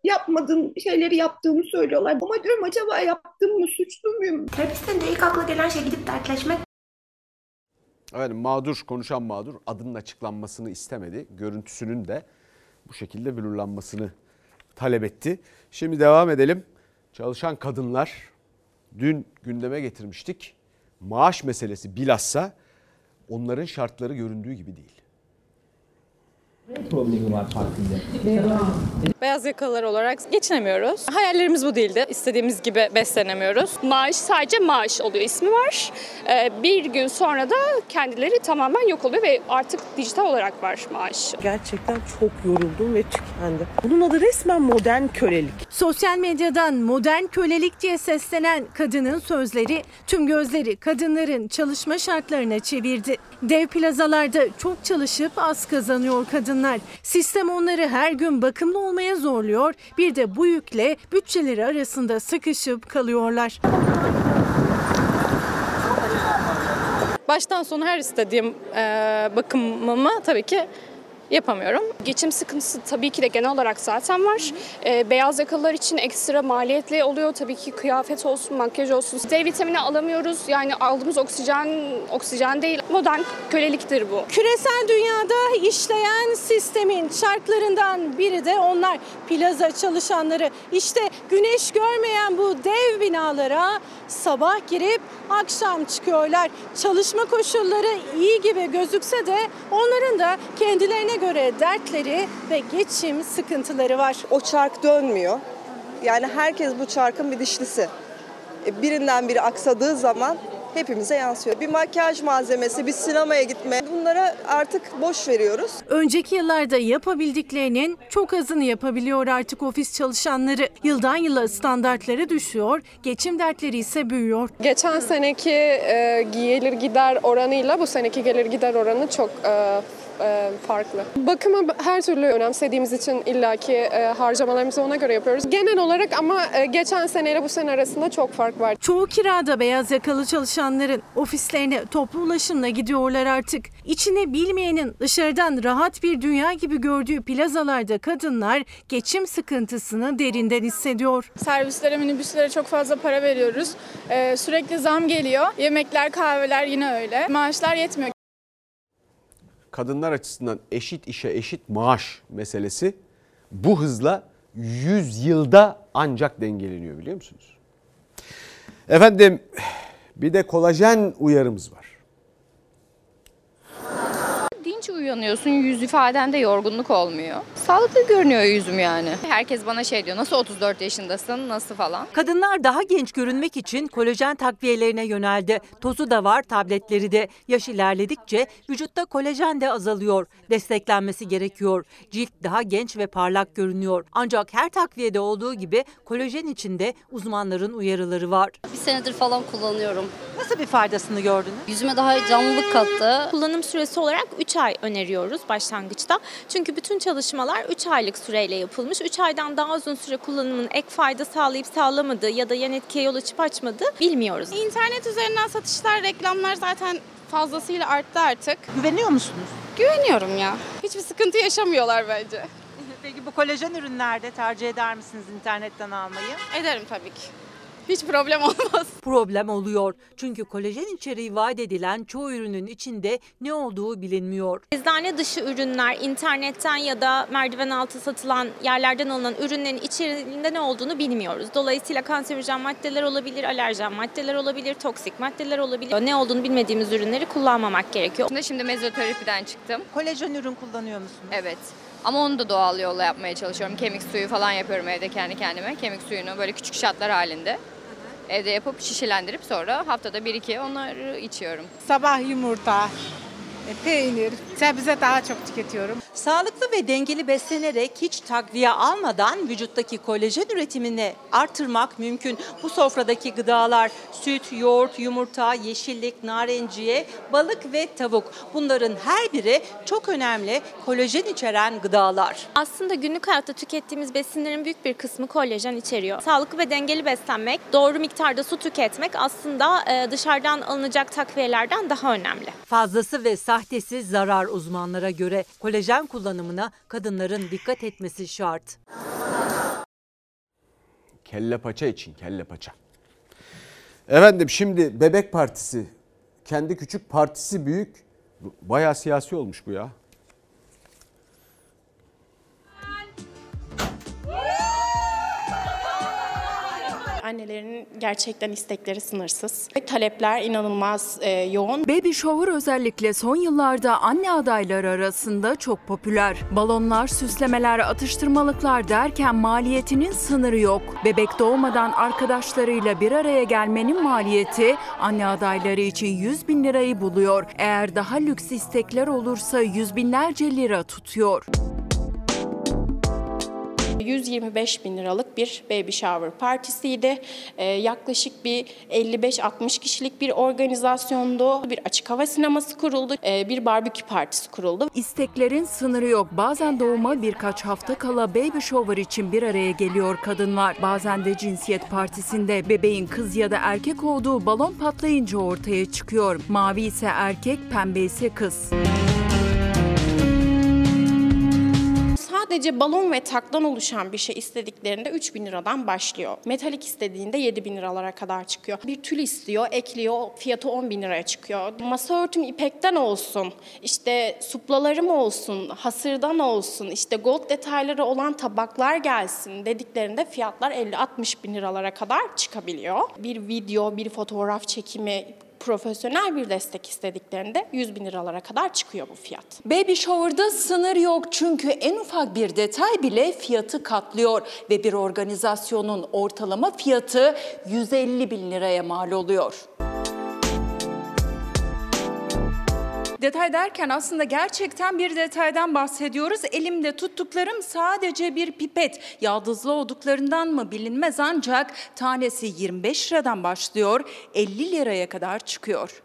Yapmadığım şeyleri yaptığımı söylüyorlar. Ama diyorum acaba yaptım mı, suçlu muyum? Terapistin de ilk akla gelen şey gidip dertleşmek. Evet mağdur konuşan mağdur adının açıklanmasını istemedi. Görüntüsünün de bu şekilde blurlanmasını talep etti. Şimdi devam edelim. Çalışan kadınlar dün gündeme getirmiştik. Maaş meselesi bilhassa onların şartları göründüğü gibi değil. Problemi var farkında. Beyaz yakalılar olarak geçinemiyoruz. Hayallerimiz bu değildi. İstediğimiz gibi beslenemiyoruz. Maaş sadece maaş oluyor. ismi var. Ee, bir gün sonra da kendileri tamamen yok oluyor ve artık dijital olarak var maaş. Gerçekten çok yoruldum ve tükendim. Bunun adı resmen modern kölelik. Sosyal medyadan modern kölelik diye seslenen kadının sözleri tüm gözleri kadınların çalışma şartlarına çevirdi. Dev plazalarda çok çalışıp az kazanıyor kadınlar. Sistem onları her gün bakımlı olmaya zorluyor. Bir de bu yükle bütçeleri arasında sıkışıp kalıyorlar. Baştan sona her istediğim e, bakımımı tabii ki yapamıyorum. Geçim sıkıntısı tabii ki de genel olarak zaten var. E, beyaz yakalılar için ekstra maliyetli oluyor. Tabii ki kıyafet olsun, makyaj olsun. D vitamini alamıyoruz. Yani aldığımız oksijen oksijen değil. Modern köleliktir bu. Küresel dünyada işleyen sistemin şartlarından biri de onlar plaza çalışanları. İşte güneş görmeyen bu dev binalara sabah girip akşam çıkıyorlar. Çalışma koşulları iyi gibi gözükse de onların da kendilerine göre dertleri ve geçim sıkıntıları var. O çark dönmüyor. Yani herkes bu çarkın bir dişlisi. E, Birinden biri aksadığı zaman hepimize yansıyor. Bir makyaj malzemesi, bir sinemaya gitme bunlara artık boş veriyoruz. Önceki yıllarda yapabildiklerinin çok azını yapabiliyor artık ofis çalışanları. Yıldan yıla standartları düşüyor, geçim dertleri ise büyüyor. Geçen seneki e, gelir gider oranıyla bu seneki gelir gider oranı çok e, e, farklı. Bakımı her türlü önemsediğimiz için illaki e, harcamalarımızı ona göre yapıyoruz. Genel olarak ama e, geçen seneyle bu sene arasında çok fark var. Çoğu kirada beyaz yakalı çalışanların ofislerine toplu ulaşımla gidiyorlar artık. İçine bilmeyenin dışarıdan rahat bir dünya gibi gördüğü plazalarda kadınlar geçim sıkıntısını derinden hissediyor. Servislere, minibüslere çok fazla para veriyoruz. E, sürekli zam geliyor. Yemekler, kahveler yine öyle. Maaşlar yetmiyor. Kadınlar açısından eşit işe eşit maaş meselesi bu hızla 100 yılda ancak dengeleniyor biliyor musunuz? Efendim bir de kolajen uyarımız var. Dinç Hiç uyanıyorsun yüz ifadende yorgunluk olmuyor. Sağlıklı görünüyor yüzüm yani. Herkes bana şey diyor nasıl 34 yaşındasın nasıl falan. Kadınlar daha genç görünmek için kolajen takviyelerine yöneldi. Tozu da var, tabletleri de. Yaş ilerledikçe vücutta kolajen de azalıyor. Desteklenmesi gerekiyor. Cilt daha genç ve parlak görünüyor. Ancak her takviyede olduğu gibi kolajen içinde uzmanların uyarıları var. Bir senedir falan kullanıyorum. Nasıl bir faydasını gördünüz? Yüzüme daha canlılık kattı. Kullanım süresi olarak 3 ay öneriyoruz başlangıçta. Çünkü bütün çalışmalar 3 aylık süreyle yapılmış. 3 aydan daha uzun süre kullanımın ek fayda sağlayıp sağlamadığı ya da yan etkiye yol açıp açmadığı bilmiyoruz. İnternet üzerinden satışlar, reklamlar zaten fazlasıyla arttı artık. Güveniyor musunuz? Güveniyorum ya. Hiçbir sıkıntı yaşamıyorlar bence. Peki bu kolajen ürünlerde tercih eder misiniz internetten almayı? Ederim tabii ki. Hiç problem olmaz. Problem oluyor. Çünkü kolajen içeriği vaat edilen çoğu ürünün içinde ne olduğu bilinmiyor. Eczane dışı ürünler, internetten ya da merdiven altı satılan yerlerden alınan ürünlerin içeriğinde ne olduğunu bilmiyoruz. Dolayısıyla kanserojen maddeler olabilir, alerjen maddeler olabilir, toksik maddeler olabilir. Ne olduğunu bilmediğimiz ürünleri kullanmamak gerekiyor. Şimdi, şimdi mezoterapiden çıktım. Kolajen ürün kullanıyor musunuz? Evet. Ama onu da doğal yolla yapmaya çalışıyorum. Kemik suyu falan yapıyorum evde kendi kendime. Kemik suyunu böyle küçük şatlar halinde. Evde yapıp şişelendirip sonra haftada bir iki onları içiyorum. Sabah yumurta, e, peynir, sebze daha çok tüketiyorum. Sağlıklı ve dengeli beslenerek hiç takviye almadan vücuttaki kolajen üretimini artırmak mümkün. Bu sofradaki gıdalar süt, yoğurt, yumurta, yeşillik, narenciye, balık ve tavuk. Bunların her biri çok önemli kolajen içeren gıdalar. Aslında günlük hayatta tükettiğimiz besinlerin büyük bir kısmı kolajen içeriyor. Sağlıklı ve dengeli beslenmek, doğru miktarda su tüketmek aslında e, dışarıdan alınacak takviyelerden daha önemli. Fazlası ve sahtesi zarar uzmanlara göre. Kolajen kullanımına kadınların dikkat etmesi şart. Kelle paça için kelle paça. Efendim şimdi Bebek Partisi kendi küçük partisi büyük. Bayağı siyasi olmuş bu ya. Annelerin gerçekten istekleri sınırsız. Talepler inanılmaz e, yoğun. Baby shower özellikle son yıllarda anne adayları arasında çok popüler. Balonlar, süslemeler, atıştırmalıklar derken maliyetinin sınırı yok. Bebek doğmadan arkadaşlarıyla bir araya gelmenin maliyeti anne adayları için 100 bin lirayı buluyor. Eğer daha lüks istekler olursa yüz binlerce lira tutuyor. 125 bin liralık bir baby shower partisiydi. Ee, yaklaşık bir 55-60 kişilik bir organizasyondu. Bir açık hava sineması kuruldu. Ee, bir barbekü partisi kuruldu. İsteklerin sınırı yok. Bazen doğuma birkaç hafta kala baby shower için bir araya geliyor kadınlar. Bazen de cinsiyet partisinde bebeğin kız ya da erkek olduğu balon patlayınca ortaya çıkıyor. Mavi ise erkek, pembe ise kız. Sadece balon ve taktan oluşan bir şey istediklerinde 3 bin liradan başlıyor. Metalik istediğinde 7 bin liralara kadar çıkıyor. Bir tül istiyor, ekliyor, fiyatı 10 bin liraya çıkıyor. Masa örtüm ipekten olsun, işte suplalarım olsun, hasırdan olsun, işte gold detayları olan tabaklar gelsin dediklerinde fiyatlar 50-60 bin liralara kadar çıkabiliyor. Bir video, bir fotoğraf çekimi, profesyonel bir destek istediklerinde 100 bin liralara kadar çıkıyor bu fiyat. Baby shower'da sınır yok çünkü en ufak bir detay bile fiyatı katlıyor ve bir organizasyonun ortalama fiyatı 150 bin liraya mal oluyor. Detay derken aslında gerçekten bir detaydan bahsediyoruz. Elimde tuttuklarım sadece bir pipet. Yaldızlı olduklarından mı bilinmez ancak tanesi 25 liradan başlıyor, 50 liraya kadar çıkıyor.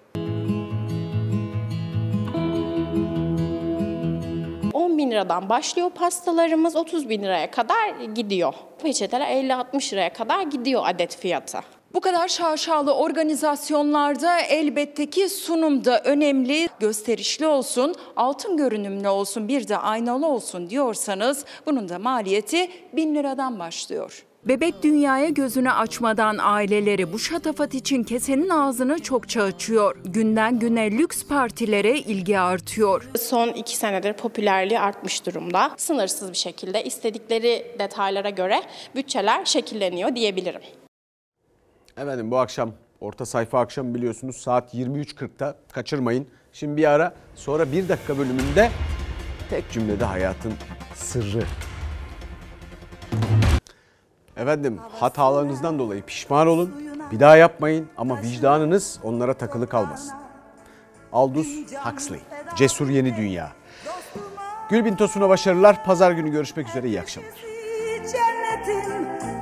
10 bin liradan başlıyor pastalarımız 30 bin liraya kadar gidiyor. Peçeteler 50-60 liraya kadar gidiyor adet fiyatı. Bu kadar şaşalı organizasyonlarda elbette ki sunum da önemli, gösterişli olsun, altın görünümlü olsun, bir de aynalı olsun diyorsanız bunun da maliyeti 1000 liradan başlıyor. Bebek dünyaya gözünü açmadan aileleri bu şatafat için kesenin ağzını çokça açıyor. Günden güne lüks partilere ilgi artıyor. Son iki senedir popülerliği artmış durumda. Sınırsız bir şekilde istedikleri detaylara göre bütçeler şekilleniyor diyebilirim. Efendim bu akşam orta sayfa akşam biliyorsunuz saat 23.40'da kaçırmayın. Şimdi bir ara sonra bir dakika bölümünde tek cümlede hayatın sırrı. Efendim hatalarınızdan dolayı pişman olun. Bir daha yapmayın ama vicdanınız onlara takılı kalmasın. Aldous Huxley. Cesur Yeni Dünya. Gülbin Tosun'a başarılar. Pazar günü görüşmek üzere. İyi akşamlar. cennetin